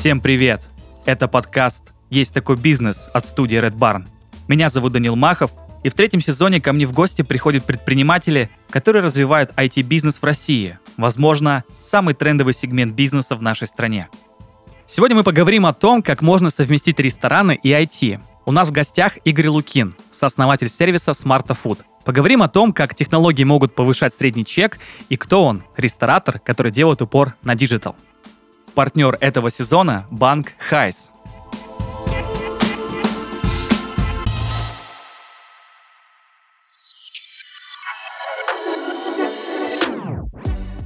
Всем привет! Это подкаст «Есть такой бизнес» от студии Red Barn. Меня зовут Данил Махов, и в третьем сезоне ко мне в гости приходят предприниматели, которые развивают IT-бизнес в России. Возможно, самый трендовый сегмент бизнеса в нашей стране. Сегодня мы поговорим о том, как можно совместить рестораны и IT. У нас в гостях Игорь Лукин, сооснователь сервиса Smarta Food. Поговорим о том, как технологии могут повышать средний чек и кто он, ресторатор, который делает упор на диджитал. Партнер этого сезона – банк Хайс.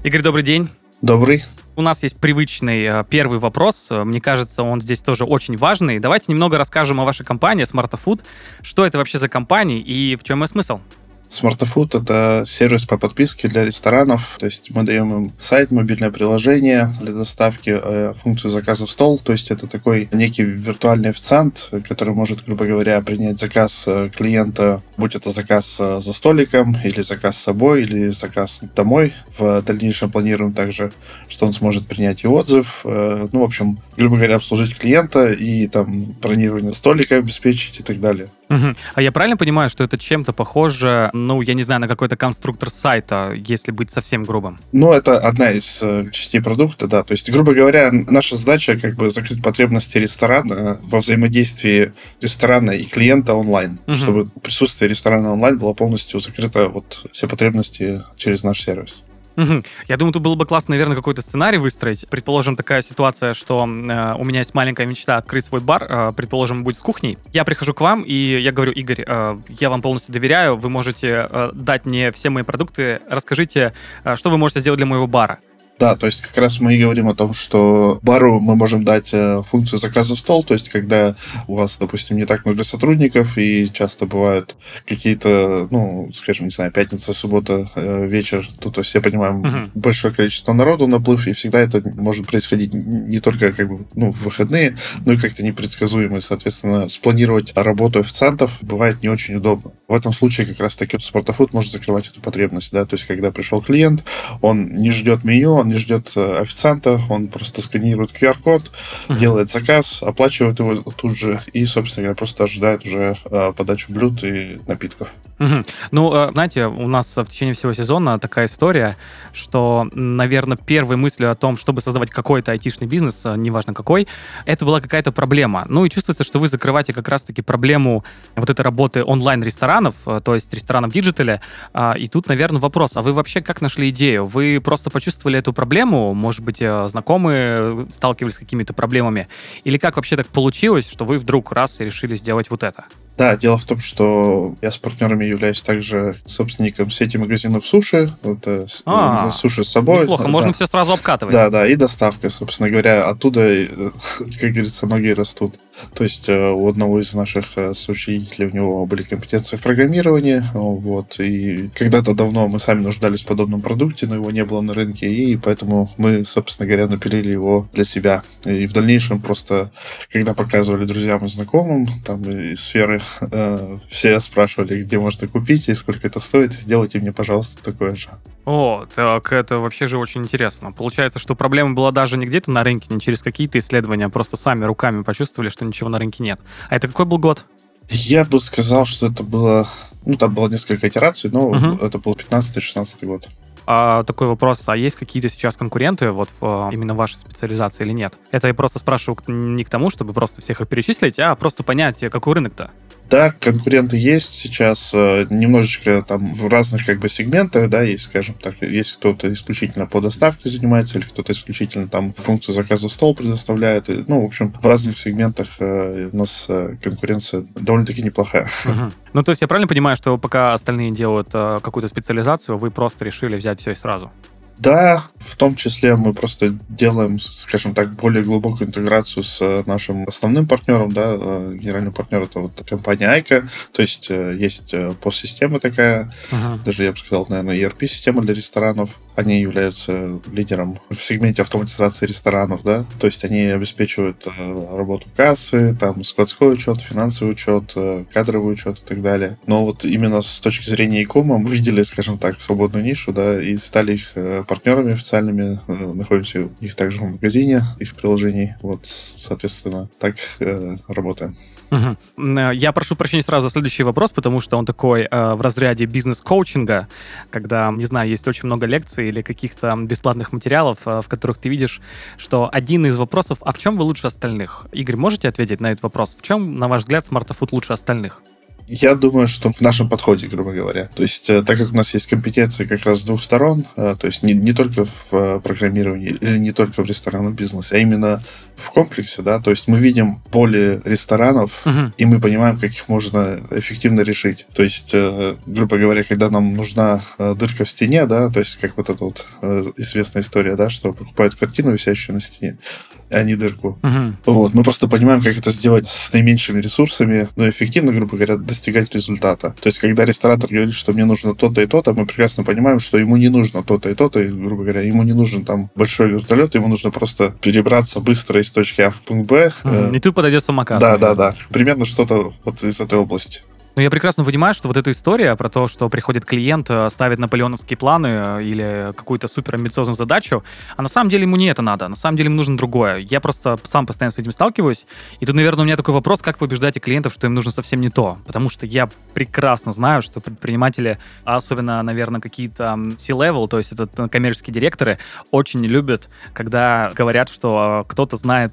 Игорь, добрый день. Добрый. У нас есть привычный э, первый вопрос. Мне кажется, он здесь тоже очень важный. Давайте немного расскажем о вашей компании Smarta Food. Что это вообще за компания и в чем ее смысл? SmartFood — это сервис по подписке для ресторанов. То есть мы даем им сайт, мобильное приложение для доставки, э, функцию заказа в стол. То есть это такой некий виртуальный официант, который может, грубо говоря, принять заказ э, клиента, будь это заказ э, за столиком, или заказ с собой, или заказ домой. В дальнейшем планируем также, что он сможет принять и отзыв. Ну, в общем, грубо говоря, обслужить клиента и там бронирование столика обеспечить и так далее. Угу. А я правильно понимаю, что это чем-то похоже, ну, я не знаю, на какой-то конструктор сайта, если быть совсем грубым? Ну, это одна из э, частей продукта, да. То есть, грубо говоря, наша задача как бы закрыть потребности ресторана во взаимодействии ресторана и клиента онлайн, угу. чтобы присутствие ресторана онлайн было полностью закрыто вот все потребности через наш сервис. Я думаю, тут было бы классно, наверное, какой-то сценарий выстроить. Предположим, такая ситуация, что э, у меня есть маленькая мечта открыть свой бар, э, предположим, будет с кухней. Я прихожу к вам, и я говорю, Игорь, э, я вам полностью доверяю, вы можете э, дать мне все мои продукты, расскажите, э, что вы можете сделать для моего бара. Да, то есть как раз мы и говорим о том, что бару мы можем дать э, функцию заказа в стол, то есть когда у вас, допустим, не так много сотрудников и часто бывают какие-то, ну, скажем, не знаю, пятница, суббота, э, вечер, есть все понимаем, uh-huh. большое количество народу наплыв, и всегда это может происходить не только как бы, ну, в выходные, но и как-то непредсказуемо, и, соответственно, спланировать работу официантов бывает не очень удобно. В этом случае как раз-таки Спортофуд может закрывать эту потребность, да, то есть когда пришел клиент, он не ждет меню, он не ждет э, официанта, он просто сканирует QR-код, uh-huh. делает заказ, оплачивает его тут же и, собственно говоря, просто ожидает уже э, подачу блюд и напитков. Uh-huh. Ну, э, знаете, у нас в течение всего сезона такая история, что, наверное, первой мыслью о том, чтобы создавать какой-то айтишный бизнес, неважно какой, это была какая-то проблема. Ну и чувствуется, что вы закрываете как раз-таки проблему вот этой работы онлайн-ресторанов, то есть ресторанов в диджитале. А, и тут, наверное, вопрос, а вы вообще как нашли идею? Вы просто почувствовали эту проблему? Может быть, э, знакомые сталкивались с какими-то проблемами? Или как вообще так получилось, что вы вдруг раз и решили сделать вот это? Да, дело в том, что я с партнерами являюсь также собственником сети магазинов суши. Это а, суши с собой. Неплохо, да, можно все сразу обкатывать. Да, да, и доставка, собственно говоря. Оттуда, э, как говорится, ноги растут. То есть э, у одного из наших э, соучредителей у него были компетенции в программировании, вот, и когда-то давно мы сами нуждались в подобном продукте, но его не было на рынке, и поэтому мы, собственно говоря, напилили его для себя. И в дальнейшем просто, когда показывали друзьям и знакомым, там, из сферы Э, все спрашивали, где можно купить и сколько это стоит. Сделайте мне, пожалуйста, такое же. О, так это вообще же очень интересно. Получается, что проблема была даже не где-то на рынке, не через какие-то исследования, а просто сами руками почувствовали, что ничего на рынке нет. А это какой был год? Я бы сказал, что это было... Ну, там было несколько итераций, но угу. это был 15-16 год. А, такой вопрос, а есть какие-то сейчас конкуренты вот в, именно вашей специализации или нет? Это я просто спрашиваю не к тому, чтобы просто всех их перечислить, а просто понять, какой рынок-то. Да, конкуренты есть сейчас э, немножечко там в разных как бы сегментах, да, есть, скажем так, есть кто-то исключительно по доставке занимается, или кто-то исключительно там функцию заказа в стол предоставляет. Ну, в общем, в разных сегментах э, у нас э, конкуренция довольно-таки неплохая. Ну, то есть я правильно понимаю, что пока остальные делают какую-то специализацию, вы просто решили взять все и сразу? Да, в том числе мы просто делаем, скажем так, более глубокую интеграцию с э, нашим основным партнером, да, э, генеральный партнер это вот компания Айка, то есть э, есть постсистема такая, uh-huh. даже я бы сказал, наверное, ERP-система для ресторанов, они являются лидером в сегменте автоматизации ресторанов, да, то есть они обеспечивают э, работу кассы, там складской учет, финансовый учет, э, кадровый учет и так далее. Но вот именно с точки зрения икома мы видели, скажем так, свободную нишу, да, и стали их э, партнерами официальными, находимся у них также в магазине, их приложений, вот, соответственно, так работаем. Я прошу прощения сразу за следующий вопрос, потому что он такой э, в разряде бизнес-коучинга, когда, не знаю, есть очень много лекций или каких-то бесплатных материалов, э, в которых ты видишь, что один из вопросов, а в чем вы лучше остальных? Игорь, можете ответить на этот вопрос? В чем, на ваш взгляд, смартофуд лучше остальных? Я думаю, что в нашем подходе, грубо говоря. То есть, э, так как у нас есть компетенции как раз с двух сторон, э, то есть не, не только в э, программировании или не только в ресторанном бизнесе, а именно в комплексе, да, то есть мы видим поле ресторанов, uh-huh. и мы понимаем, как их можно эффективно решить. То есть, грубо говоря, когда нам нужна дырка в стене, да, то есть как вот эта вот известная история, да, что покупают картину, висящую на стене, а не дырку. Uh-huh. Вот, мы просто понимаем, как это сделать с наименьшими ресурсами, но эффективно, грубо говоря, достигать результата. То есть, когда ресторатор говорит, что мне нужно то-то и то-то, мы прекрасно понимаем, что ему не нужно то-то и то-то, и, грубо говоря, ему не нужен там большой вертолет, ему нужно просто перебраться быстро из точки А в пункт Б. Mm-hmm. И тут подойдет самокат. Да, да, да. Примерно что-то вот из этой области. Ну, я прекрасно понимаю, что вот эта история про то, что приходит клиент, э, ставит наполеоновские планы э, или какую-то супер амбициозную задачу, а на самом деле ему не это надо, на самом деле ему нужно другое. Я просто сам постоянно с этим сталкиваюсь, и тут, наверное, у меня такой вопрос, как вы убеждаете клиентов, что им нужно совсем не то? Потому что я прекрасно знаю, что предприниматели, особенно, наверное, какие-то C-level, то есть это э, коммерческие директоры, очень любят, когда говорят, что кто-то знает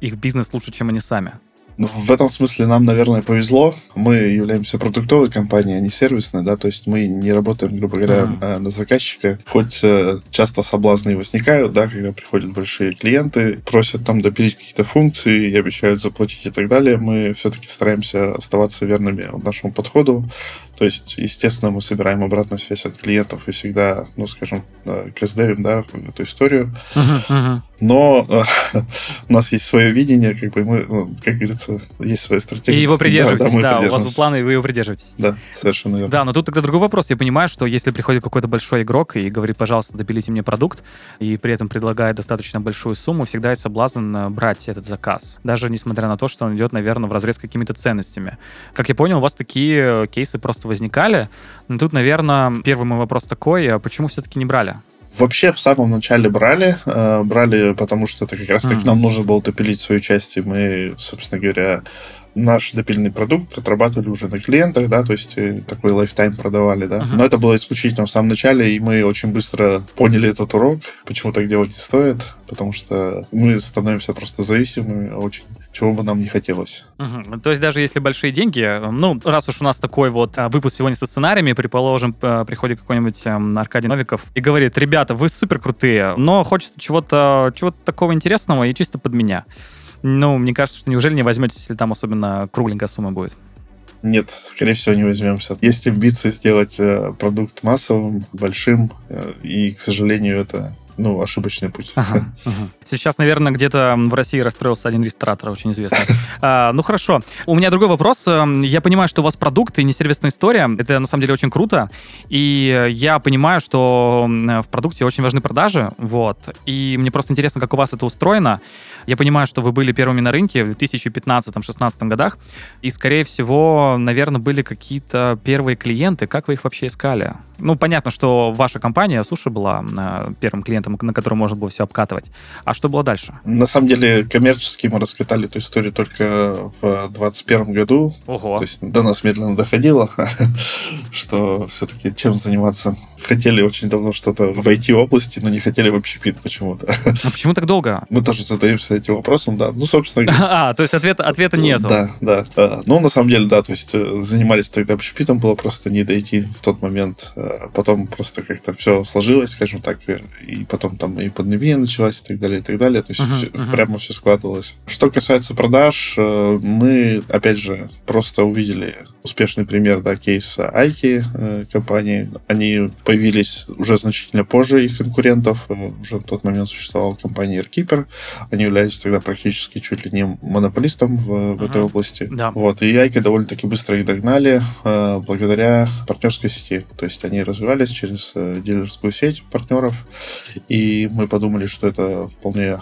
их бизнес лучше, чем они сами. Ну, в этом смысле нам, наверное, повезло. Мы являемся продуктовой компанией, а не сервисной, да, то есть мы не работаем, грубо говоря, uh-huh. на заказчика. Хоть э, часто соблазны возникают, да, когда приходят большие клиенты, просят там допилить какие-то функции и обещают заплатить и так далее, мы все-таки стараемся оставаться верными нашему подходу. То есть, естественно, мы собираем обратную связь от клиентов и всегда, ну, скажем, э, кэсдевим, да, эту историю. Uh-huh, uh-huh. Но э, у нас есть свое видение, как бы мы, ну, как говорится, есть своя стратегия. И его придерживаетесь, да, да, да у вас был план, и вы его придерживаетесь. Да, совершенно верно. Да, но тут тогда другой вопрос. Я понимаю, что если приходит какой-то большой игрок и говорит, пожалуйста, допилите мне продукт, и при этом предлагает достаточно большую сумму, всегда есть соблазн э, брать этот заказ. Даже несмотря на то, что он идет, наверное, в разрез с какими-то ценностями. Как я понял, у вас такие кейсы просто возникали. Но тут, наверное, первый мой вопрос такой, а почему все-таки не брали? Вообще в самом начале брали, э, брали, потому что это как раз таки mm-hmm. нам нужно было допилить свою часть, и мы, собственно говоря, наш допильный продукт отрабатывали уже на клиентах, да, то есть э, такой лайфтайм продавали, да. Uh-huh. Но это было исключительно в самом начале, и мы очень быстро поняли этот урок, почему так делать не стоит, потому что мы становимся просто зависимыми очень, чего бы нам не хотелось. Uh-huh. То есть даже если большие деньги, ну, раз уж у нас такой вот а, выпуск сегодня со сценариями, предположим, приходит какой-нибудь эм, Аркадий Новиков и говорит, ребята, вы супер крутые, но хочется чего-то чего такого интересного и чисто под меня. Ну, мне кажется, что неужели не возьмете, если там особенно кругленькая сумма будет? Нет, скорее всего, не возьмемся. Есть амбиции сделать э, продукт массовым, большим, э, и, к сожалению, это ну, ошибочный путь. Ага, ага. Сейчас, наверное, где-то в России расстроился один ресторатор, очень известный. А, ну, хорошо. У меня другой вопрос. Эм, я понимаю, что у вас продукт и не сервисная история. Это, на самом деле, очень круто. И я понимаю, что в продукте очень важны продажи. Вот. И мне просто интересно, как у вас это устроено. Я понимаю, что вы были первыми на рынке в 2015-2016 годах. И, скорее всего, наверное, были какие-то первые клиенты. Как вы их вообще искали? Ну, понятно, что ваша компания, Суши, была э, первым клиентом клиентом, на котором можно было все обкатывать. А что было дальше? На самом деле, коммерчески мы раскатали эту историю только в 2021 году. Ого. То есть до нас медленно доходило, что все-таки чем заниматься хотели очень давно что-то в IT-области, но не хотели в общепит почему-то. А почему так долго? Мы тоже задаемся этим вопросом, да. Ну, собственно... А, то есть ответа, ответа нет. Да, да. Ну, на самом деле, да, то есть э, занимались тогда общепитом, было просто не дойти в тот момент. Э, потом просто как-то все сложилось, скажем так, и потом там и пандемия началась и так далее, и так далее. То есть uh-huh, все, uh-huh. прямо все складывалось. Что касается продаж, э, мы, опять же, просто увидели успешный пример, да, кейс Айки э, компании. Они появились уже значительно позже их конкурентов. Э, уже в тот момент существовала компания AirKeeper. Они являлись тогда практически чуть ли не монополистом в, в этой области. Да. Вот. И Айки довольно-таки быстро их догнали э, благодаря партнерской сети. То есть они развивались через э, дилерскую сеть партнеров. И мы подумали, что это вполне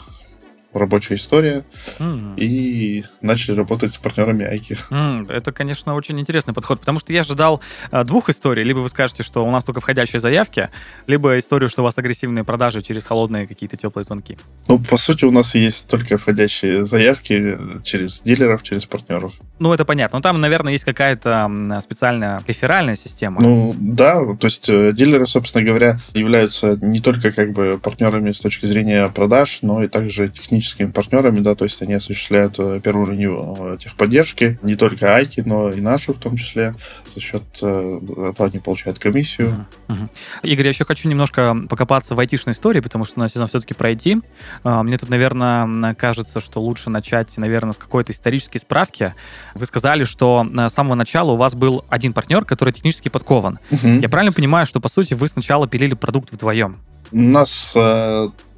рабочая история, mm. и начали работать с партнерами Айки. Mm, это, конечно, очень интересный подход, потому что я ожидал а, двух историй. Либо вы скажете, что у нас только входящие заявки, либо историю, что у вас агрессивные продажи через холодные какие-то теплые звонки. Ну, по сути, у нас есть только входящие заявки через дилеров, через партнеров. Ну, это понятно. Но там, наверное, есть какая-то специальная реферальная система. Ну, да, то есть э, дилеры, собственно говоря, являются не только как бы партнерами с точки зрения продаж, но и также технически техническими партнерами, да, то есть они осуществляют э, первую линию э, техподдержки, не только Айки, но и нашу в том числе. За счет э, этого они получают комиссию. Uh-huh. Uh-huh. Игорь, я еще хочу немножко покопаться в айтишной истории, потому что у нас сезон все-таки пройти. А, мне тут, наверное, кажется, что лучше начать, наверное, с какой-то исторической справки. Вы сказали, что с самого начала у вас был один партнер, который технически подкован. Uh-huh. Я правильно понимаю, что, по сути, вы сначала пилили продукт вдвоем? У нас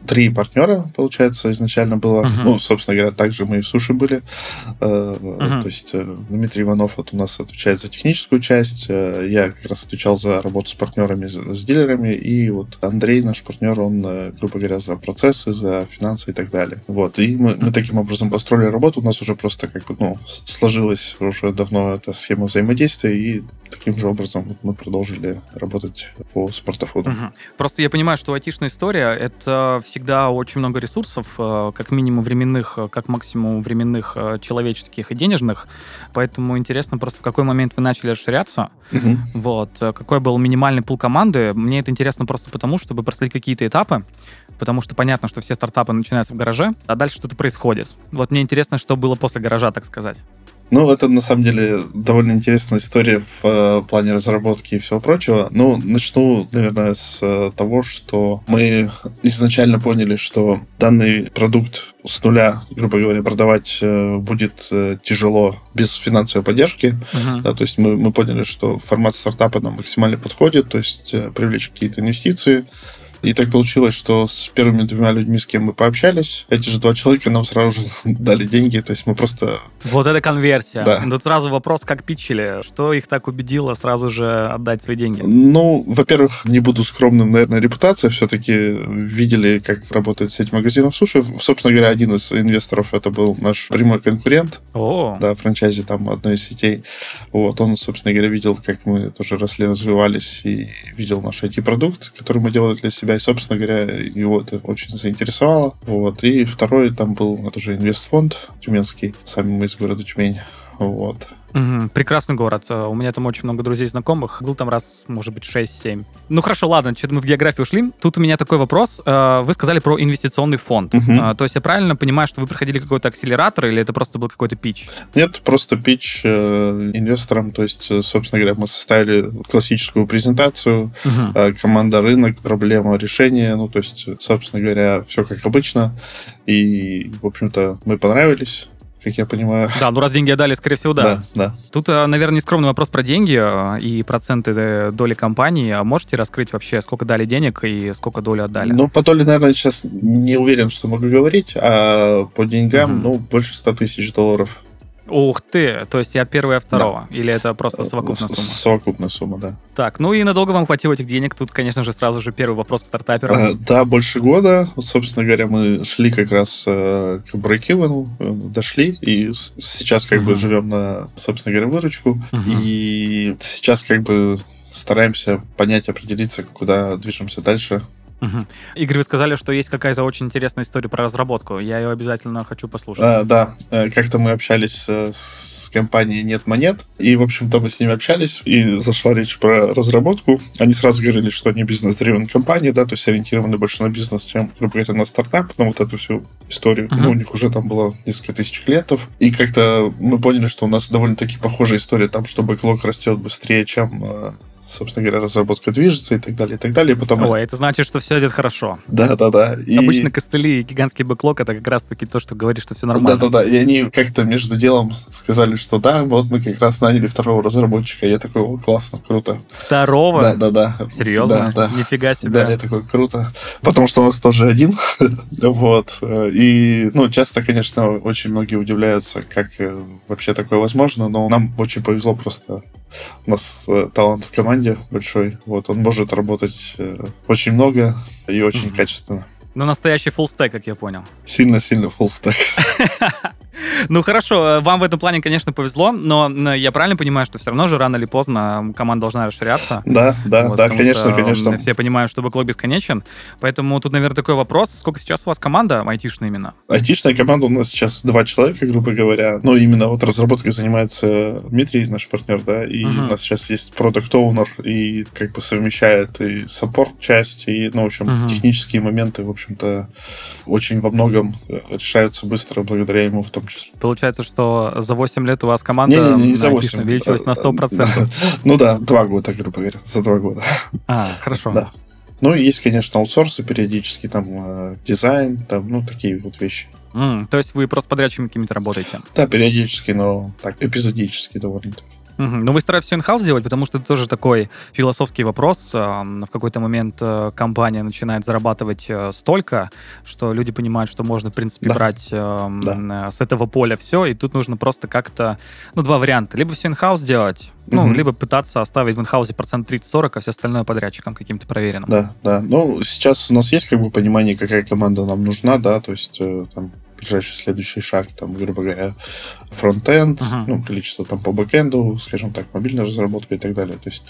три партнера, получается, изначально было. Uh-huh. Ну, собственно говоря, также мы и в суши были. Uh-huh. То есть э, Дмитрий Иванов вот у нас отвечает за техническую часть, э, я как раз отвечал за работу с партнерами, с дилерами, и вот Андрей, наш партнер, он, грубо говоря, за процессы, за финансы и так далее. Вот, и мы, мы таким образом построили работу, у нас уже просто как бы, ну, сложилась уже давно эта схема взаимодействия, и таким же образом вот мы продолжили работать по смартфону. Угу. Просто я понимаю, что айтишная история — это всегда очень много ресурсов, э, как минимум временных, э, как максимум временных, э, человеческих и денежных. Поэтому интересно просто, в какой момент вы начали расширяться, угу. вот, какой был минимальный пул команды. Мне это интересно просто потому, чтобы проследить какие-то этапы, потому что понятно, что все стартапы начинаются в гараже, а дальше что-то происходит. Вот мне интересно, что было после гаража, так сказать. Ну, это на самом деле довольно интересная история в э, плане разработки и всего прочего. Ну, начну, наверное, с э, того, что мы изначально поняли, что данный продукт с нуля, грубо говоря, продавать э, будет э, тяжело без финансовой поддержки. Uh-huh. Да, то есть мы, мы поняли, что формат стартапа нам максимально подходит, то есть э, привлечь какие-то инвестиции, и так получилось, что с первыми двумя людьми, с кем мы пообщались, эти же два человека нам сразу же дали деньги, то есть мы просто... Вот это конверсия. Да. Тут сразу вопрос, как питчили, что их так убедило сразу же отдать свои деньги? Ну, во-первых, не буду скромным, наверное, репутация, все-таки видели, как работает сеть магазинов суши. Собственно говоря, один из инвесторов это был наш прямой конкурент. О. Да, франчайзи там одной из сетей. Вот, он, собственно говоря, видел, как мы тоже росли, развивались и видел наш IT-продукт, который мы делали для себя себя, и, собственно говоря, его это очень заинтересовало. Вот. И второй там был, это же инвестфонд тюменский, сами мы из города Тюмень. Вот. Угу, прекрасный город. Э, у меня там очень много друзей знакомых. Был там раз, может быть, 6-7. Ну хорошо, ладно, что-то мы в географию ушли. Тут у меня такой вопрос. Э, вы сказали про инвестиционный фонд. Угу. То есть я правильно понимаю, что вы проходили какой-то акселератор или это просто был какой-то пич? Нет, просто пич инвесторам. То есть, собственно говоря, мы составили классическую презентацию. Угу. Команда, рынок, проблема, решение. Ну, то есть, собственно говоря, все как обычно. И, в общем-то, мы понравились как я понимаю. Да, ну раз деньги отдали, скорее всего, да. Да, да. Тут, э, наверное, нескромный вопрос про деньги э, и проценты э, доли компании. А можете раскрыть вообще, сколько дали денег и сколько долю отдали? Ну, по доле, наверное, сейчас не уверен, что могу говорить, а по деньгам, угу. ну, больше 100 тысяч долларов. Ух ты! То есть и от первого и от второго? Да. Или это просто совокупная сумма? Совокупная сумма, да. Так, ну и надолго вам хватило этих денег? Тут, конечно же, сразу же первый вопрос к стартаперам. А, да, больше года. Вот, собственно говоря, мы шли как раз э, к брейкивену, э, дошли, и сейчас как uh-huh. бы живем на, собственно говоря, выручку. Uh-huh. И сейчас как бы стараемся понять, определиться, куда движемся дальше. Угу. Игорь, вы сказали, что есть какая-то очень интересная история про разработку. Я ее обязательно хочу послушать. А, да, э, как-то мы общались э, с компанией «Нет монет», и, в общем-то, мы с ними общались, и зашла речь про разработку. Они сразу говорили, что они бизнес-дривен компания, да, то есть ориентированы больше на бизнес, чем, грубо говоря, на стартап, на вот эту всю историю. Uh-huh. Ну, у них уже там было несколько тысяч клиентов. И как-то мы поняли, что у нас довольно-таки похожая история там, что бэклог растет быстрее, чем собственно говоря, разработка движется и так далее, и так далее. И потом... Ой, это значит, что все идет хорошо. Да, да, да. И... Обычно костыли и гигантский бэклог это как раз-таки то, что говорит, что все нормально. Да, да, да. И они как-то между делом сказали, что да, вот мы как раз наняли второго разработчика. Я такой, о, классно, круто. Второго? Да, да, да. Серьезно? Да, да. Нифига себе. Да, я такой, круто. Потому что у нас тоже один. вот. И, ну, часто, конечно, очень многие удивляются, как э, вообще такое возможно, но нам очень повезло просто. У нас э, талант в команде большой. Вот, он может работать э, очень много и очень mm-hmm. качественно. Ну, настоящий stack, как я понял. Сильно-сильно stack. Ну хорошо, э, вам в этом плане, конечно, повезло, но я правильно понимаю, что все равно же рано или поздно команда должна расширяться. Да, да, вот, да, конечно, конечно. Все понимают, что бэклог бесконечен. Поэтому тут, наверное, такой вопрос. Сколько сейчас у вас команда айтишная именно? Айтишная команда у нас сейчас два человека, грубо говоря. Но именно вот разработкой занимается Дмитрий, наш партнер, да, и uh-huh. у нас сейчас есть продукт оунер и как бы совмещает и саппорт часть, и, ну, в общем, uh-huh. технические моменты, в общем-то, очень во многом решаются быстро благодаря ему в том числе. Получается, что за 8 лет у вас команда не, не, не за 8. увеличилась на 100%. Ну да, два года, грубо говоря, за два года. А, хорошо. Да. Ну, и есть, конечно, аутсорсы периодически, там, э, дизайн, там, ну, такие вот вещи. Mm, то есть вы просто подрядчиками какими-то работаете? Да, периодически, но так, эпизодически довольно-таки. Угу. Но вы стараетесь все in-house делать, потому что это тоже такой философский вопрос. В какой-то момент э, компания начинает зарабатывать э, столько, что люди понимают, что можно, в принципе, да. брать да. с этого поля все, и тут нужно просто как-то... Ну, два варианта. Либо все in-house делать, ну, угу. либо пытаться оставить в инхаусе процент 30-40, а все остальное подрядчикам каким-то проверенным. Да, да. Ну, сейчас у нас есть как бы понимание, какая команда нам нужна, да, то есть э, там ближайший следующий шаг, там, грубо говоря, фронтенд, uh-huh. ну, количество там по бэкенду, скажем так, мобильная разработка и так далее. То есть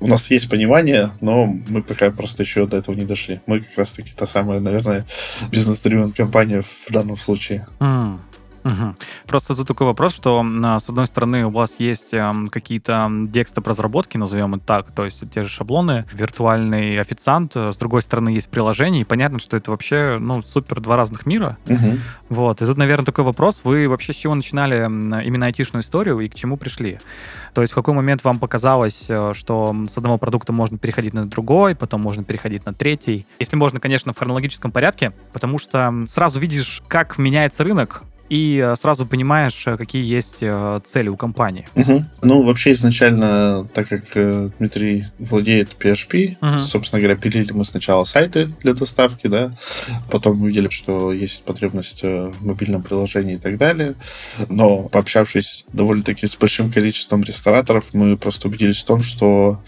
у нас есть понимание, но мы пока просто еще до этого не дошли. Мы как раз-таки та самая, наверное, бизнес-дривен компания в данном случае. Uh-huh. Угу. Просто тут такой вопрос, что с одной стороны у вас есть э, какие-то декстоп разработки, назовем это так, то есть те же шаблоны, виртуальный официант, с другой стороны есть приложение, и понятно, что это вообще ну супер два разных мира. Угу. Вот, и тут, наверное, такой вопрос, вы вообще с чего начинали именно айтишную историю и к чему пришли? То есть в какой момент вам показалось, э, что с одного продукта можно переходить на другой, потом можно переходить на третий? Если можно, конечно, в хронологическом порядке, потому что сразу видишь, как меняется рынок, и э, сразу понимаешь, э, какие есть э, цели у компании. Угу. Ну, вообще изначально, так как Дмитрий владеет PHP, угу. собственно говоря, пилили мы сначала сайты для доставки, да, потом увидели, что есть потребность в мобильном приложении и так далее, но пообщавшись довольно-таки с большим количеством рестораторов, мы просто убедились в том, что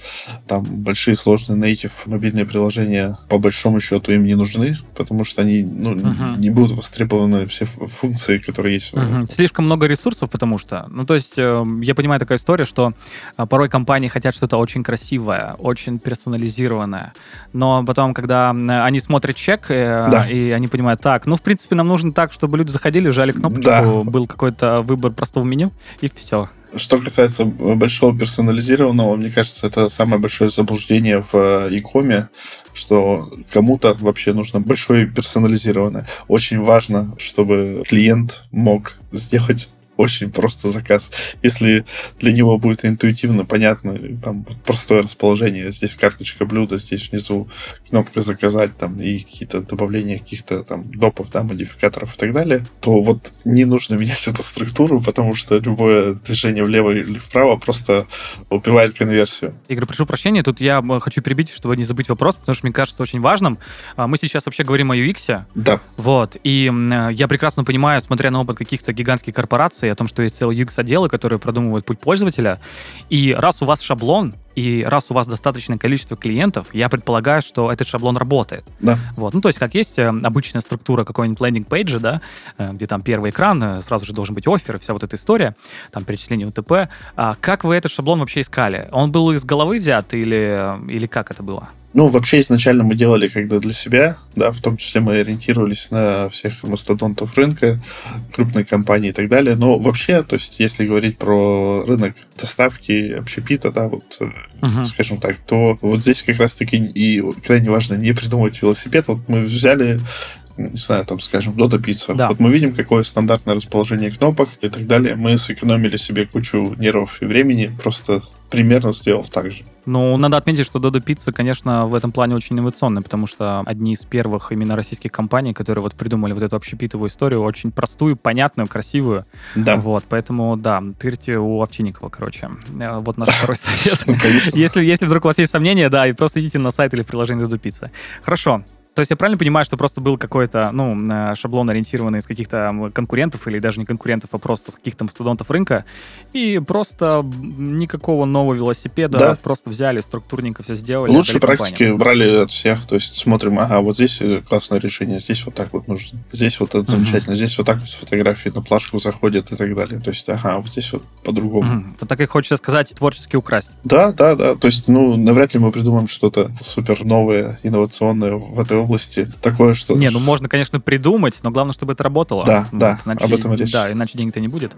там большие сложные native мобильные приложения по большому счету им не нужны, потому что они ну, угу. не будут востребованы все функции, которые есть. Угу. Слишком много ресурсов, потому что, ну, то есть, э, я понимаю такая история, что э, порой компании хотят что-то очень красивое, очень персонализированное, но потом, когда они смотрят чек, э, да. и они понимают, так, ну, в принципе, нам нужно так, чтобы люди заходили, жали кнопочку, да. был какой-то выбор простого меню, и все. Что касается большого персонализированного, мне кажется, это самое большое заблуждение в e-коме, что кому-то вообще нужно большое персонализированное. Очень важно, чтобы клиент мог сделать очень просто заказ. Если для него будет интуитивно понятно, там простое расположение, здесь карточка блюда, здесь внизу кнопка заказать, там, и какие-то добавления каких-то там допов, да, модификаторов и так далее, то вот не нужно менять эту структуру, потому что любое движение влево или вправо просто убивает конверсию. Игорь, прошу прощения, тут я хочу перебить, чтобы не забыть вопрос, потому что мне кажется очень важным. А, мы сейчас вообще говорим о UX. Да. Вот. И я прекрасно понимаю, смотря на опыт каких-то гигантских корпораций, о том, что есть целые UX-отделы, которые продумывают путь пользователя. И раз у вас шаблон, и раз у вас достаточное количество клиентов, я предполагаю, что этот шаблон работает. Да. Вот. Ну, то есть, как есть э, обычная структура какой-нибудь лендинг-пейджа, да, э, где там первый экран, э, сразу же должен быть офер, и вся вот эта история, там перечисление УТП. А как вы этот шаблон вообще искали? Он был из головы взят или, или как это было? Ну, вообще изначально мы делали когда для себя, да, в том числе мы ориентировались на всех мастодонтов рынка, крупные компании и так далее. Но вообще, то есть, если говорить про рынок доставки общепита, да, вот, uh-huh. скажем так, то вот здесь как раз-таки и крайне важно не придумывать велосипед. Вот мы взяли не знаю, там, скажем, Дота Пицца. Да. Вот мы видим, какое стандартное расположение кнопок и так далее. Мы сэкономили себе кучу нервов и времени, просто примерно сделав так же. Ну, надо отметить, что Dodo Pizza, конечно, в этом плане очень инновационная, потому что одни из первых именно российских компаний, которые вот придумали вот эту общепитовую историю, очень простую, понятную, красивую. Да. Вот, поэтому, да, тырьте у Овчинникова, короче. Э, вот наш второй совет. Ну, конечно. Если, если вдруг у вас есть сомнения, да, и просто идите на сайт или приложение Dodo Pizza. Хорошо. То есть я правильно понимаю, что просто был какой-то, ну, э, шаблон, ориентированный из каких-то конкурентов, или даже не конкурентов, а просто с каких-то мастодонтов рынка, и просто никакого нового велосипеда, Да. просто взяли, структурненько все сделали. Лучшие практики компаниям. брали от всех, то есть смотрим, ага, вот здесь э, классное решение, здесь вот так вот нужно, здесь вот это Мгм. замечательно, здесь вот так вот фотографии на плашку заходит и так далее. То есть, ага, вот здесь вот по-другому. Мгм. Вот так и хочется сказать, творчески украсть. Да, да, да. То есть, ну, навряд ли мы придумаем что-то супер новое, инновационное в этой области. Такое, что... Не, ну можно, конечно, придумать, но главное, чтобы это работало. Да, Вот, да, иначе- об этом речь. Да, иначе денег-то не будет.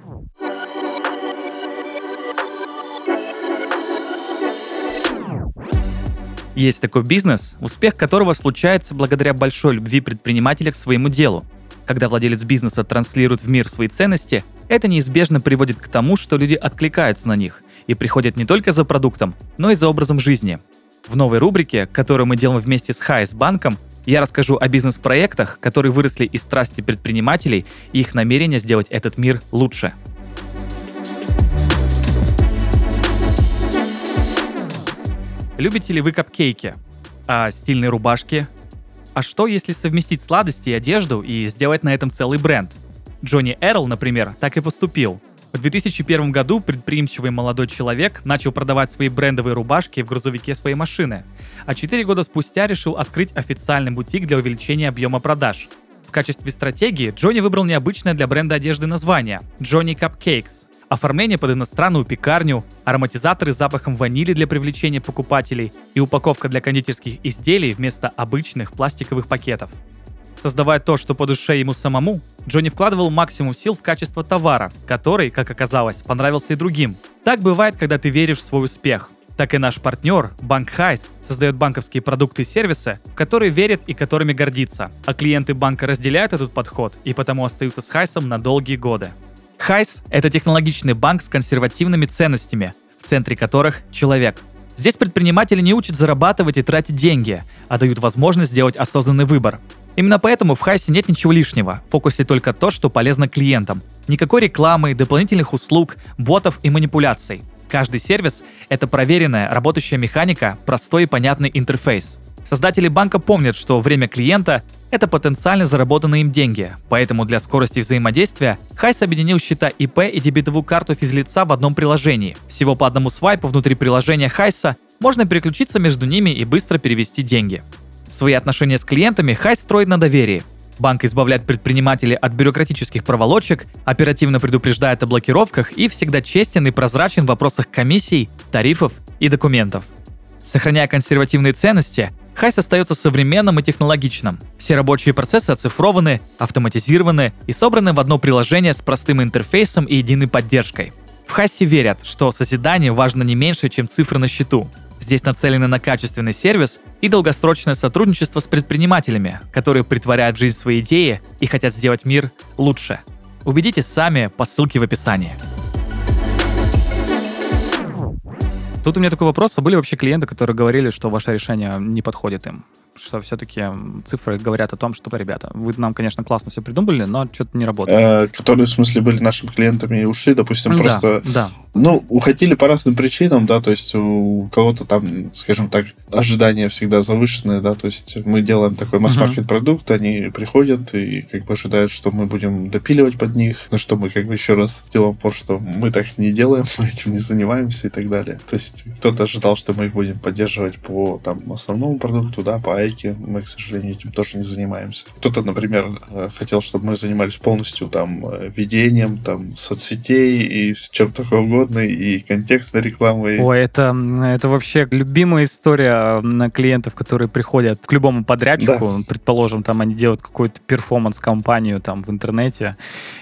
Есть такой бизнес, успех которого случается благодаря большой любви предпринимателя к своему делу. Когда владелец бизнеса транслирует в мир свои ценности, это неизбежно приводит к тому, что люди откликаются на них и приходят не только за продуктом, но и за образом жизни. В новой рубрике, которую мы делаем вместе с Хайс банком, я расскажу о бизнес-проектах, которые выросли из страсти предпринимателей и их намерения сделать этот мир лучше. Любите ли вы капкейки? А стильные рубашки? А что, если совместить сладости и одежду и сделать на этом целый бренд? Джонни Эрл, например, так и поступил. В 2001 году предприимчивый молодой человек начал продавать свои брендовые рубашки в грузовике своей машины, а 4 года спустя решил открыть официальный бутик для увеличения объема продаж. В качестве стратегии Джонни выбрал необычное для бренда одежды название – Johnny Cupcakes. Оформление под иностранную пекарню, ароматизаторы с запахом ванили для привлечения покупателей и упаковка для кондитерских изделий вместо обычных пластиковых пакетов. Создавая то, что по душе ему самому, Джонни вкладывал максимум сил в качество товара, который, как оказалось, понравился и другим. Так бывает, когда ты веришь в свой успех. Так и наш партнер, Банк Хайс, создает банковские продукты и сервисы, в которые верит и которыми гордится. А клиенты банка разделяют этот подход и потому остаются с Хайсом на долгие годы. Хайс – это технологичный банк с консервативными ценностями, в центре которых – человек. Здесь предприниматели не учат зарабатывать и тратить деньги, а дают возможность сделать осознанный выбор. Именно поэтому в Хайсе нет ничего лишнего, в фокусе только то, что полезно клиентам. Никакой рекламы, дополнительных услуг, ботов и манипуляций. Каждый сервис – это проверенная, работающая механика, простой и понятный интерфейс. Создатели банка помнят, что время клиента – это потенциально заработанные им деньги, поэтому для скорости взаимодействия Хайс объединил счета ИП и дебетовую карту физлица в одном приложении. Всего по одному свайпу внутри приложения Хайса можно переключиться между ними и быстро перевести деньги. Свои отношения с клиентами Хайс строит на доверии. Банк избавляет предпринимателей от бюрократических проволочек, оперативно предупреждает о блокировках и всегда честен и прозрачен в вопросах комиссий, тарифов и документов. Сохраняя консервативные ценности, Хайс остается современным и технологичным. Все рабочие процессы оцифрованы, автоматизированы и собраны в одно приложение с простым интерфейсом и единой поддержкой. В Хайсе верят, что созидание важно не меньше, чем цифры на счету. Здесь нацелены на качественный сервис и долгосрочное сотрудничество с предпринимателями, которые притворяют в жизнь свои идеи и хотят сделать мир лучше. Убедитесь сами по ссылке в описании. Тут у меня такой вопрос, а были вообще клиенты, которые говорили, что ваше решение не подходит им? Что все-таки цифры говорят о том, что, ребята, вы нам, конечно, классно все придумали, но что-то не работает. Э, которые, в смысле, были нашими клиентами и ушли, допустим, просто да. Ну, уходили по разным причинам, да, то есть у кого-то там, скажем так, ожидания всегда завышенные, да, то есть мы делаем такой масс-маркет продукт, они приходят и как бы ожидают, что мы будем допиливать под них, на что мы как бы еще раз делаем пор, что мы так не делаем, мы этим не занимаемся и так далее. То есть кто-то ожидал, что мы их будем поддерживать по там основному продукту, да, по айке, мы, к сожалению, этим тоже не занимаемся. Кто-то, например, э, хотел, чтобы мы занимались полностью там э, ведением, там, соцсетей и чем только угодно, и контекстной рекламой. Ой, это, это вообще любимая история на клиентов, которые приходят к любому подрядчику. Предположим, там они делают какую-то перформанс-компанию там в интернете.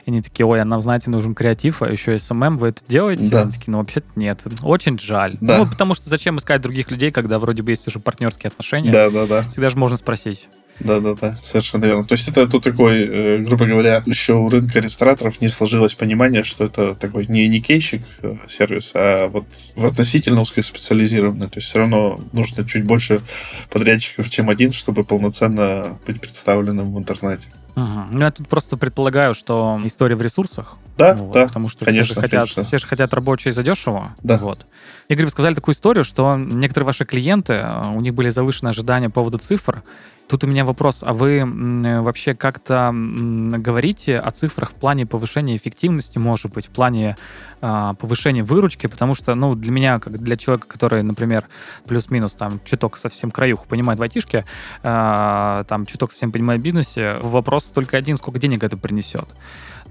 И они такие, ой, а нам, знаете, нужен креатив, а еще SMM, вы это делаете? Да. Они такие, ну, вообще-то нет. Очень жаль. Да. Ну, потому что зачем искать других людей, когда вроде бы есть уже партнерские отношения? Да, да, да. Всегда же можно спросить. да, да, да, совершенно верно. То есть это тут такой, э, грубо говоря, еще у рынка рестораторов не сложилось понимание, что это такой не никейщик э, сервис, а вот в относительно узкоспециализированный. То есть все равно нужно чуть больше подрядчиков, чем один, чтобы полноценно быть представленным в интернете. Угу. Ну, я тут просто предполагаю, что история в ресурсах. Да, вот, да. Потому что конечно, все, же хотят, конечно. все же хотят рабочие задешево. Да. Вот. Игорь, вы сказали такую историю, что некоторые ваши клиенты, э, у них были завышенные ожидания по поводу цифр, Тут у меня вопрос, а вы вообще как-то говорите о цифрах в плане повышения эффективности, может быть, в плане э, повышения выручки, потому что, ну, для меня, как для человека, который, например, плюс-минус там чуток совсем краюху понимает в айтишке, э, там чуток совсем понимает в бизнесе, вопрос только один, сколько денег это принесет.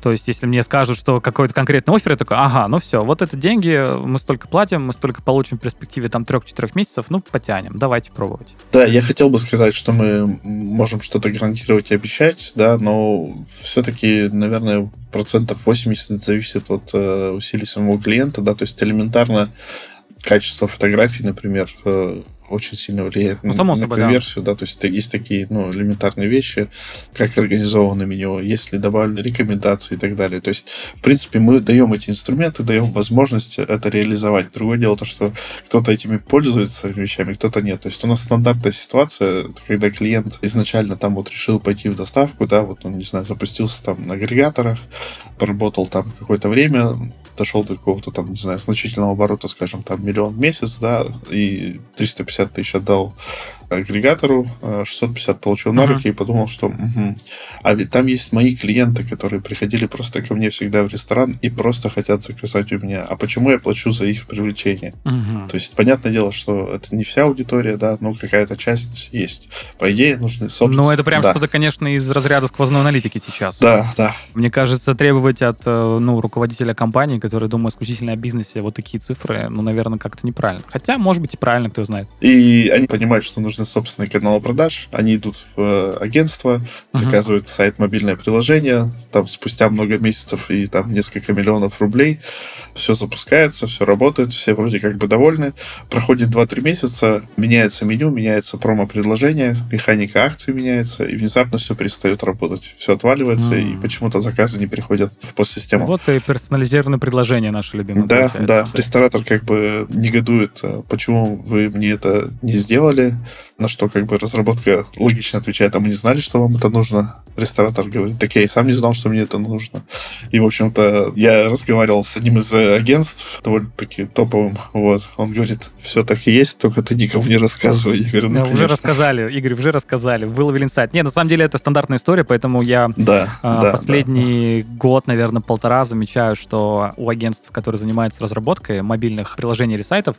То есть, если мне скажут, что какой-то конкретный офер, я такой, ага, ну все, вот это деньги, мы столько платим, мы столько получим в перспективе там 3-4 месяцев, ну, потянем, давайте пробовать. Да, я хотел бы сказать, что мы можем что-то гарантировать и обещать, да, но все-таки, наверное, процентов 80 зависит от э, усилий самого клиента, да, то есть элементарно качество фотографий, например, э, очень сильно влияет ну, само на собой, конверсию, да. да, то есть есть такие, ну, элементарные вещи, как организовано меню, есть ли добавлены рекомендации и так далее. То есть, в принципе, мы даем эти инструменты, даем возможность это реализовать. Другое дело то, что кто-то этими пользуется вещами, кто-то нет. То есть у нас стандартная ситуация, когда клиент изначально там вот решил пойти в доставку, да, вот он, не знаю, запустился там на агрегаторах, поработал там какое-то время, дошел до какого-то там, не знаю, значительного оборота, скажем, там миллион в месяц, да, и 350 тысяч отдал агрегатору, 650 э, получил на руки uh-huh. и подумал, что угу. а ведь там есть мои клиенты, которые приходили просто ко мне всегда в ресторан и просто хотят заказать у меня. А почему я плачу за их привлечение? Uh-huh. То есть, понятное дело, что это не вся аудитория, да, но какая-то часть есть. По идее, нужны собственно... Ну, это прям да. что-то, конечно, из разряда сквозной аналитики сейчас. Да, да. Мне кажется, требовать от э, ну, руководителя компании, который думает исключительно о бизнесе, вот такие цифры, ну, наверное, как-то неправильно. Хотя, может быть, и правильно, кто знает. И они понимают, что нужно собственный канал продаж, они идут в э, агентство, uh-huh. заказывают сайт, мобильное приложение, там спустя много месяцев и там несколько миллионов рублей, все запускается, все работает, все вроде как бы довольны. Проходит 2-3 месяца, меняется меню, меняется промо-предложение, механика акций меняется, и внезапно все перестает работать. Все отваливается, uh-huh. и почему-то заказы не приходят в постсистему. Вот и персонализированное предложение наше любимое. Да, получается. да. Ресторатор как бы негодует, а почему вы мне это не сделали, на что как бы разработка логично отвечает, а мы не знали, что вам это нужно. Ресторатор говорит, так я и сам не знал, что мне это нужно. И, в общем-то, я разговаривал с одним из агентств, довольно-таки топовым, вот. Он говорит, все так и есть, только ты никому не рассказывай. Я говорю, ну, да, Уже рассказали, Игорь, уже рассказали, выловили инсайт. Не, на самом деле это стандартная история, поэтому я да, а, да, последний да. год, наверное, полтора замечаю, что у агентств, которые занимаются разработкой мобильных приложений или сайтов,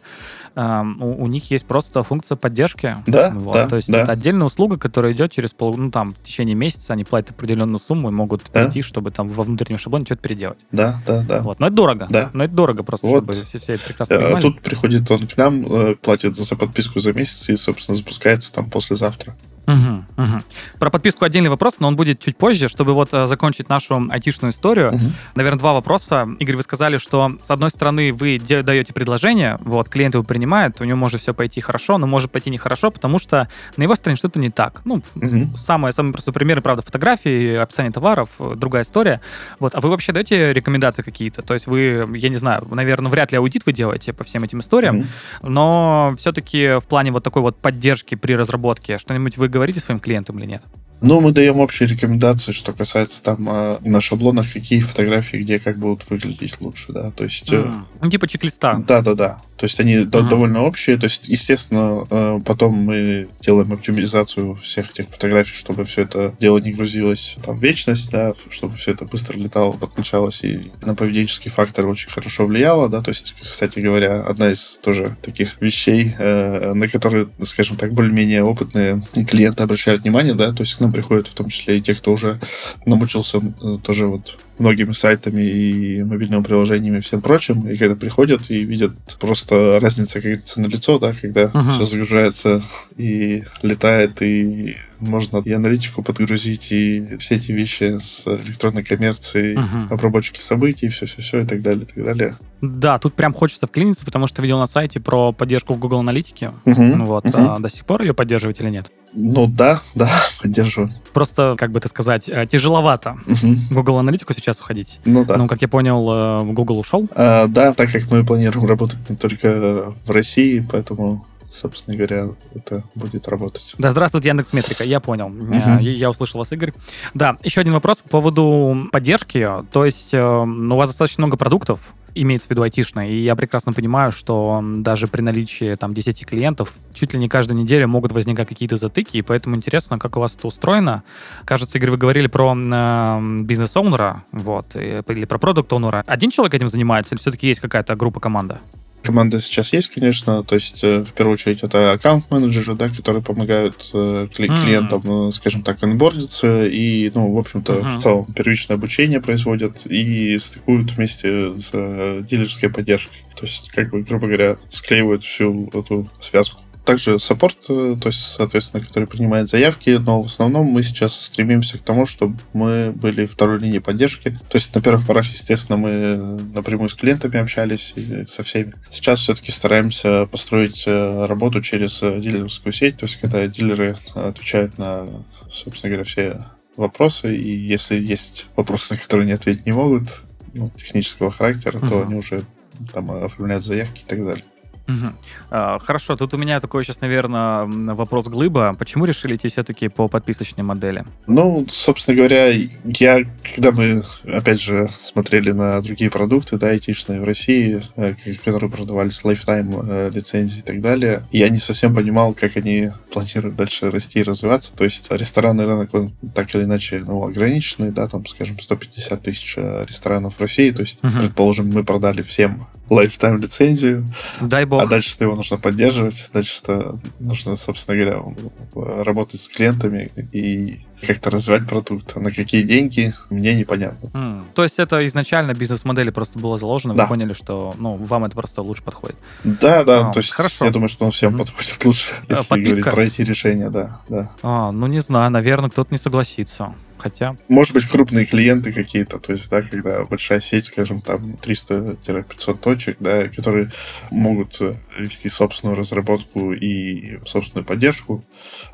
а, у, у них есть просто функция поддержки. Да, вот. да. То есть да. это отдельная услуга, которая идет через пол, ну там в течение месяца они платят определенную сумму и могут да. прийти, чтобы там во внутреннем шаблоне что-то переделать. Да, да, да. Вот. Но это дорого. Да. Но это дорого просто, вот. чтобы все, все прекрасно э, понимали. Тут приходит он к нам, э, платит за подписку за месяц и, собственно, запускается там послезавтра. Угу, угу. Про подписку отдельный вопрос, но он будет чуть позже, чтобы вот э, закончить нашу айтишную историю. Угу. Наверное, два вопроса. Игорь, вы сказали, что с одной стороны вы даете предложение, вот, клиент его принимает, у него может все пойти хорошо, но может пойти нехорошо, потому что на его стороне что-то не так. Ну, угу. самый, самый простой пример, правда, фотографии, описание товаров, другая история. Вот, а вы вообще даете рекомендации какие-то? То есть вы, я не знаю, наверное, вряд ли аудит вы делаете по всем этим историям, угу. но все-таки в плане вот такой вот поддержки при разработке что-нибудь вы говорите своим клиентам или нет? Ну, мы даем общие рекомендации, что касается там э, на шаблонах, какие фотографии, где как будут выглядеть лучше, да, то есть... Mm. Ну, типа чек-листа. Да-да-да, то есть они uh-huh. довольно общие, то есть, естественно, э, потом мы делаем оптимизацию всех этих фотографий, чтобы все это дело не грузилось там вечность, да, чтобы все это быстро летало, подключалось и на поведенческий фактор очень хорошо влияло, да, то есть, кстати говоря, одна из тоже таких вещей, э, на которые, скажем так, более-менее опытные клиенты обращают внимание, да, то есть к нам приходят в том числе и те, кто уже намучился тоже вот многими сайтами и мобильными приложениями и всем прочим, и когда приходят и видят просто разница, как говорится, на лицо, да, когда uh-huh. все загружается и летает, и можно и аналитику подгрузить, и все эти вещи с электронной коммерцией, uh-huh. обработки событий, все-все-все и так далее, и так далее. Да, тут прям хочется вклиниться, потому что видел на сайте про поддержку в Google Аналитике. Uh-huh. Вот, uh-huh. А до сих пор ее поддерживаете или нет? Ну да, да, поддерживаю. Просто, как бы это сказать, э, тяжеловато угу. Google Аналитику сейчас уходить. Ну да. Ну, как я понял, э, Google ушел? А, да, так как мы планируем работать не только в России, поэтому собственно говоря, это будет работать. Да, здравствуйте, Яндекс Метрика, я понял. Uh-huh. Я, я услышал вас, Игорь. Да, еще один вопрос по поводу поддержки. То есть ну, у вас достаточно много продуктов, имеется в виду айтишная, и я прекрасно понимаю, что даже при наличии там 10 клиентов чуть ли не каждую неделю могут возникать какие-то затыки, и поэтому интересно, как у вас это устроено. Кажется, Игорь, вы говорили про э, бизнес-оунера, вот, или про продукт-оунера. Один человек этим занимается, или все-таки есть какая-то группа, команда? Команда сейчас есть, конечно, то есть э, в первую очередь это аккаунт-менеджеры, да, которые помогают э, клиентам, mm-hmm. скажем так, анбордиться и, ну, в общем-то, mm-hmm. в целом первичное обучение производят и стыкуют вместе с дилерской поддержкой. То есть, как бы, грубо говоря, склеивают всю эту связку также саппорт, э, то есть, соответственно, который принимает заявки, но в основном мы сейчас стремимся к тому, чтобы мы были второй линии поддержки. То есть на первых порах, естественно, мы напрямую с клиентами общались и со всеми. Сейчас все-таки стараемся построить э, работу через э, дилерскую сеть, то есть когда дилеры отвечают на, собственно говоря, все вопросы, и если есть вопросы, на которые они ответить не могут, ну, технического характера, uh-huh. то они уже там оформляют заявки и так далее. Угу. Хорошо, тут у меня такой сейчас, наверное, вопрос глыба. Почему решили идти все-таки по подписочной модели? Ну, собственно говоря, я, когда мы, опять же, смотрели на другие продукты, да, айтишные в России, э, которые продавались lifetime э, лицензии и так далее, я не совсем понимал, как они планируют дальше расти и развиваться. То есть ресторанный рынок, он так или иначе, ну, ограниченный, да, там, скажем, 150 тысяч э, ресторанов в России. То есть, угу. предположим, мы продали всем lifetime лицензию. Дай бог. А дальше что его нужно поддерживать, дальше что нужно, собственно говоря, работать с клиентами и как-то развивать продукт. А на какие деньги, мне непонятно. Mm. То есть это изначально бизнес-модели просто было заложено, да. вы поняли, что ну, вам это просто лучше подходит. Да, да, а, то есть хорошо. я думаю, что он всем mm. подходит лучше, если Подписка? говорить про эти решения, да, да. А, ну не знаю, наверное, кто-то не согласится хотя... Может быть, крупные клиенты какие-то, то есть, да, когда большая сеть, скажем, там 300-500 точек, да, которые могут э, вести собственную разработку и собственную поддержку,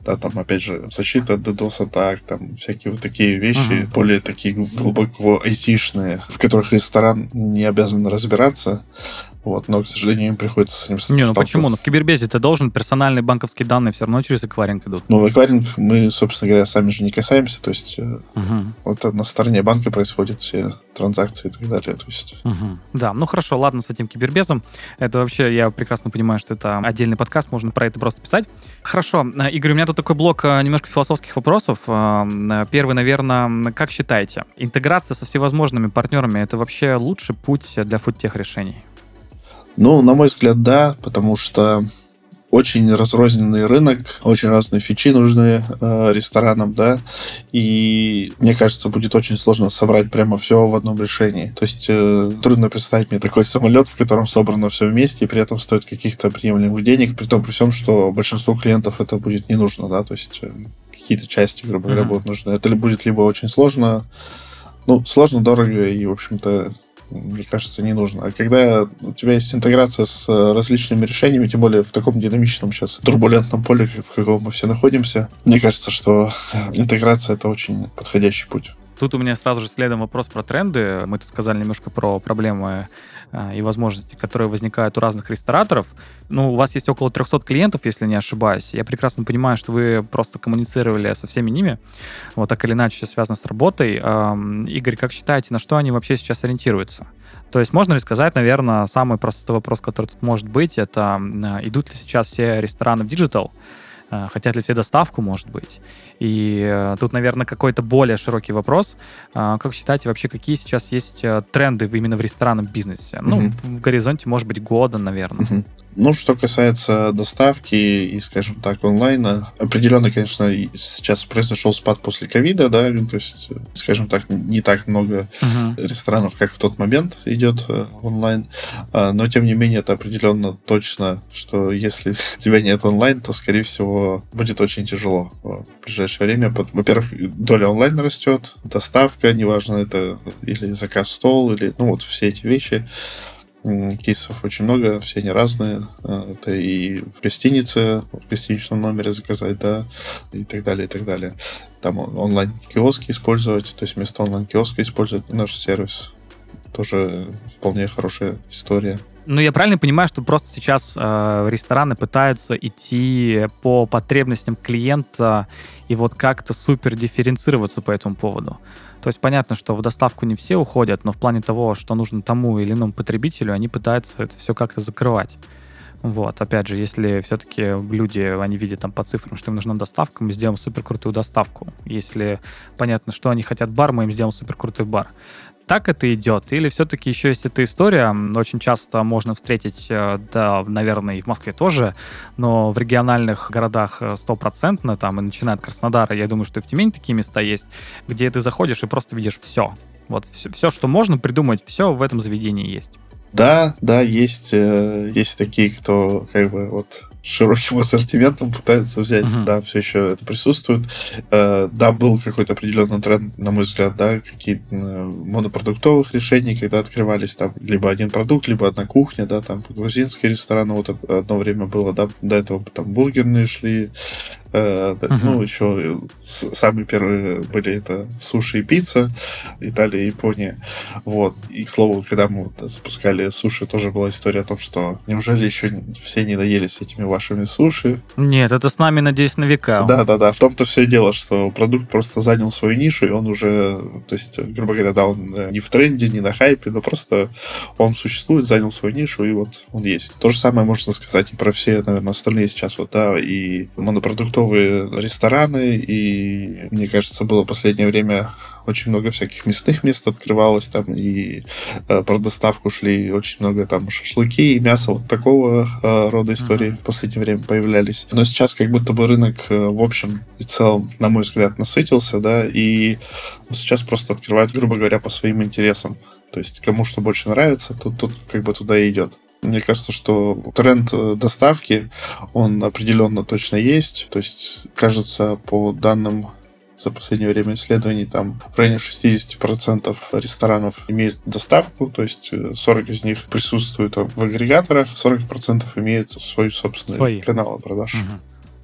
да, там, опять же, защита от DDoS-атак, там, всякие вот такие вещи, uh-huh. более такие глубоко айтишные, в которых ресторан не обязан разбираться, вот, но, к сожалению, им приходится с этим Не, ну почему? Ну, в Кибербезе ты должен, персональные банковские данные все равно через эквайринг идут. Ну, эквайринг мы, собственно говоря, сами же не касаемся, то есть угу. вот на стороне банка происходят все транзакции и так далее. То есть... угу. Да, ну хорошо, ладно с этим Кибербезом. Это вообще, я прекрасно понимаю, что это отдельный подкаст, можно про это просто писать. Хорошо, э, Игорь, у меня тут такой блок э, немножко философских вопросов. Первый, наверное, как считаете, интеграция со всевозможными партнерами это вообще лучший путь для фудтех решений? Ну, на мой взгляд, да, потому что очень разрозненный рынок, очень разные фичи нужны э, ресторанам, да, и мне кажется, будет очень сложно собрать прямо все в одном решении. То есть э, трудно представить мне такой самолет, в котором собрано все вместе, и при этом стоит каких-то приемлемых денег, при том при всем, что большинству клиентов это будет не нужно, да, то есть э, какие-то части, грубо говоря, uh-huh. будут нужны. Это будет либо очень сложно, ну, сложно, дорого и, в общем-то, мне кажется, не нужно. А когда у тебя есть интеграция с э, различными решениями, тем более в таком динамичном сейчас турбулентном поле, в каком мы все находимся, мне кажется, что интеграция это очень подходящий путь. Тут у меня сразу же следом вопрос про тренды. Мы тут сказали немножко про проблемы и возможности, которые возникают у разных рестораторов. Ну, у вас есть около 300 клиентов, если не ошибаюсь. Я прекрасно понимаю, что вы просто коммуницировали со всеми ними, вот так или иначе связано с работой. Игорь, как считаете, на что они вообще сейчас ориентируются? То есть можно ли сказать, наверное, самый простой вопрос, который тут может быть, это идут ли сейчас все рестораны в диджитал? Э, хотят ли все доставку, может быть. И э, тут, наверное, какой-то более широкий вопрос. Э, как считаете вообще, какие сейчас есть тренды именно в ресторанном бизнесе? Ну, в горизонте, может быть, года, наверное. Uh-huh. Ну, что касается доставки и, скажем так, онлайна, определенно, конечно, сейчас произошел спад после ковида, да, то есть, скажем так, не так много uh-huh. ресторанов, как в тот момент идет э, онлайн, а, но, тем не менее, это определенно точно, что если тебя нет онлайн, то, скорее всего, будет очень тяжело в ближайшее время. Во-первых, доля онлайн растет, доставка, неважно, это или заказ стол, или, ну, вот все эти вещи, кейсов очень много, все они разные. А, это и в гостинице, в гостиничном номере заказать, да, и так далее, и так далее. Там онлайн-киоски использовать, то есть вместо онлайн-киоска использовать наш сервис. Тоже вполне хорошая история. Ну, я правильно понимаю, что просто сейчас э, рестораны пытаются идти по потребностям клиента и вот как-то супер дифференцироваться по этому поводу. То есть понятно, что в доставку не все уходят, но в плане того, что нужно тому или иному потребителю, они пытаются это все как-то закрывать. Вот, опять же, если все-таки люди, они видят там по цифрам, что им нужна доставка, мы сделаем супер крутую доставку. Если понятно, что они хотят бар, мы им сделаем супер крутой бар так это идет? Или все-таки еще есть эта история, очень часто можно встретить, э, да, наверное, и в Москве тоже, но в региональных городах э, стопроцентно, там, и начиная от Краснодара, я думаю, что и в Тюмени такие места есть, где ты заходишь и просто видишь все. Вот все, все что можно придумать, все в этом заведении есть. Да, да, есть, э, есть такие, кто как бы вот широким ассортиментом пытаются взять. Uh-huh. Да, все еще это присутствует. Э, да, был какой-то определенный тренд, на мой взгляд, да, какие-то э, монопродуктовых решений, когда открывались там либо один продукт, либо одна кухня, да, там грузинские рестораны вот одно время было, да, до этого там бургерные шли, Uh-huh. Ну, еще самые первые были это суши и пицца, Италия и Япония. Вот. И, к слову, когда мы вот запускали суши, тоже была история о том, что неужели еще все не наелись этими вашими суши? Нет, это с нами, надеюсь, на века. Да-да-да. В том-то все дело, что продукт просто занял свою нишу, и он уже, то есть, грубо говоря, да, он э, не в тренде, не на хайпе, но просто он существует, занял свою нишу, и вот он есть. То же самое можно сказать и про все, наверное, остальные сейчас вот, да, и монопродуктовые продуктовые рестораны, и мне кажется, было последнее время очень много всяких мясных мест открывалось там, и э, про доставку шли очень много там шашлыки и мясо, вот такого э, рода истории mm-hmm. в последнее время появлялись. Но сейчас как будто бы рынок э, в общем и целом, на мой взгляд, насытился, да, и сейчас просто открывают, грубо говоря, по своим интересам. То есть кому что больше нравится, тут, тут как бы туда и идет. Мне кажется, что тренд э, доставки, он определенно точно есть. То есть, кажется, по данным за последнее время исследований, там в районе 60% ресторанов имеют доставку, то есть 40 э, из них присутствуют в агрегаторах, 40% имеют свой собственный Свои. канал продаж. Угу.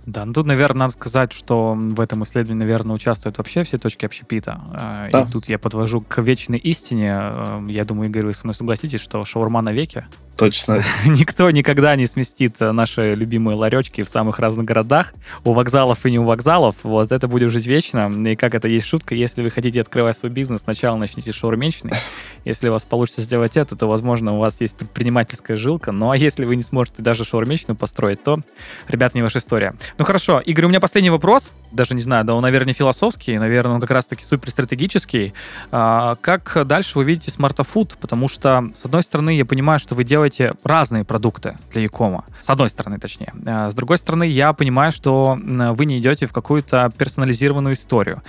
Да, ну тут, наверное, надо сказать, что в этом исследовании, наверное, участвуют вообще все точки общепита. А, да. И тут я подвожу к вечной истине. Э, я думаю, Игорь, вы со мной согласитесь, что шаурма на веке. Точно. Никто никогда не сместит наши любимые ларечки в самых разных городах. У вокзалов и не у вокзалов. Вот это будет жить вечно. И как это есть шутка, если вы хотите открывать свой бизнес, сначала начните с. Если у вас получится сделать это, то, возможно, у вас есть предпринимательская жилка. Ну, а если вы не сможете даже шаурменщину построить, то, ребят, не ваша история. Ну, хорошо. Игорь, у меня последний вопрос. Даже не знаю, да он, наверное, философский, наверное, он как раз-таки супер стратегический. А, как дальше вы видите смартофуд? Потому что, с одной стороны, я понимаю, что вы делаете разные продукты для Якома. С одной стороны, точнее. Э, с другой стороны, я понимаю, что вы не идете в какую-то персонализированную историю.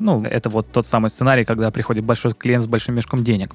Ну, это вот тот самый сценарий, когда приходит большой клиент с большим мешком денег.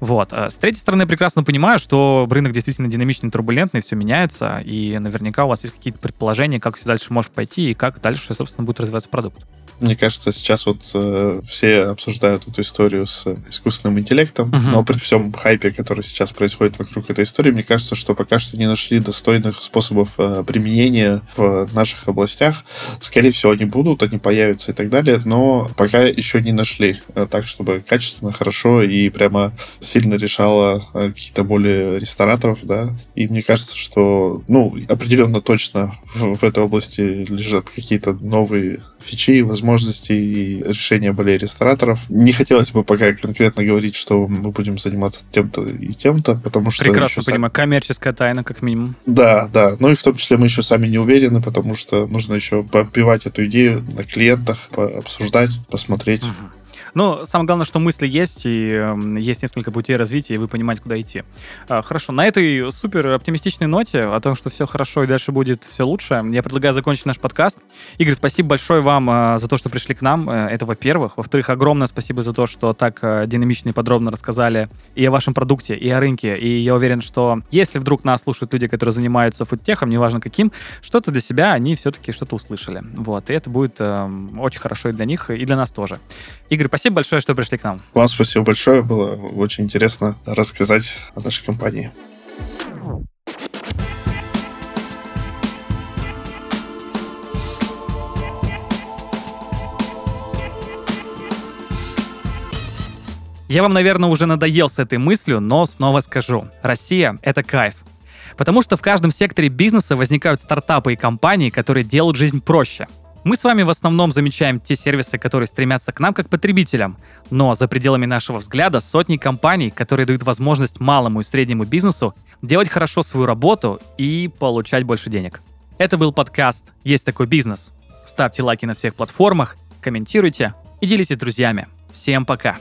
Вот. Э, с третьей стороны, прекрасно понимаю, что рынок действительно динамичный, турбулентный, все меняется, и наверняка у вас есть какие-то предположения, как все дальше может пойти, и как дальше, собственно, будет развиваться продукт. Мне кажется, сейчас вот э, все обсуждают эту историю с искусственным интеллектом, uh-huh. но при всем хайпе, который сейчас происходит вокруг этой истории, мне кажется, что пока что не нашли достойных способов э, применения в наших областях. Скорее всего, они будут, они появятся и так далее, но пока еще не нашли э, так, чтобы качественно, хорошо и прямо сильно решало э, какие-то боли рестораторов, да. И мне кажется, что, ну, определенно точно в, в этой области лежат какие-то новые фичи, возможности и решения болей рестораторов. Не хотелось бы пока конкретно говорить, что мы будем заниматься тем-то и тем-то, потому что... Прекрасно понимаю, сами... коммерческая тайна, как минимум. Да, да. Ну и в том числе мы еще сами не уверены, потому что нужно еще попивать эту идею на клиентах, обсуждать, посмотреть. Угу. Но самое главное, что мысли есть, и э, есть несколько путей развития, и вы понимаете, куда идти. Э, хорошо, на этой супер оптимистичной ноте о том, что все хорошо и дальше будет все лучше, я предлагаю закончить наш подкаст. Игорь, спасибо большое вам э, за то, что пришли к нам. Э, это во-первых. Во-вторых, огромное спасибо за то, что так э, динамично и подробно рассказали и о вашем продукте, и о рынке. И я уверен, что если вдруг нас слушают люди, которые занимаются фудтехом, неважно каким, что-то для себя они все-таки что-то услышали. Вот. И это будет э, очень хорошо и для них, и для нас тоже. Игорь, спасибо большое, что пришли к нам. Вам спасибо большое. Было очень интересно рассказать о нашей компании. Я вам, наверное, уже надоел с этой мыслью, но снова скажу. Россия — это кайф. Потому что в каждом секторе бизнеса возникают стартапы и компании, которые делают жизнь проще. Мы с вами в основном замечаем те сервисы, которые стремятся к нам как потребителям, но за пределами нашего взгляда сотни компаний, которые дают возможность малому и среднему бизнесу делать хорошо свою работу и получать больше денег. Это был подкаст «Есть такой бизнес». Ставьте лайки на всех платформах, комментируйте и делитесь с друзьями. Всем пока!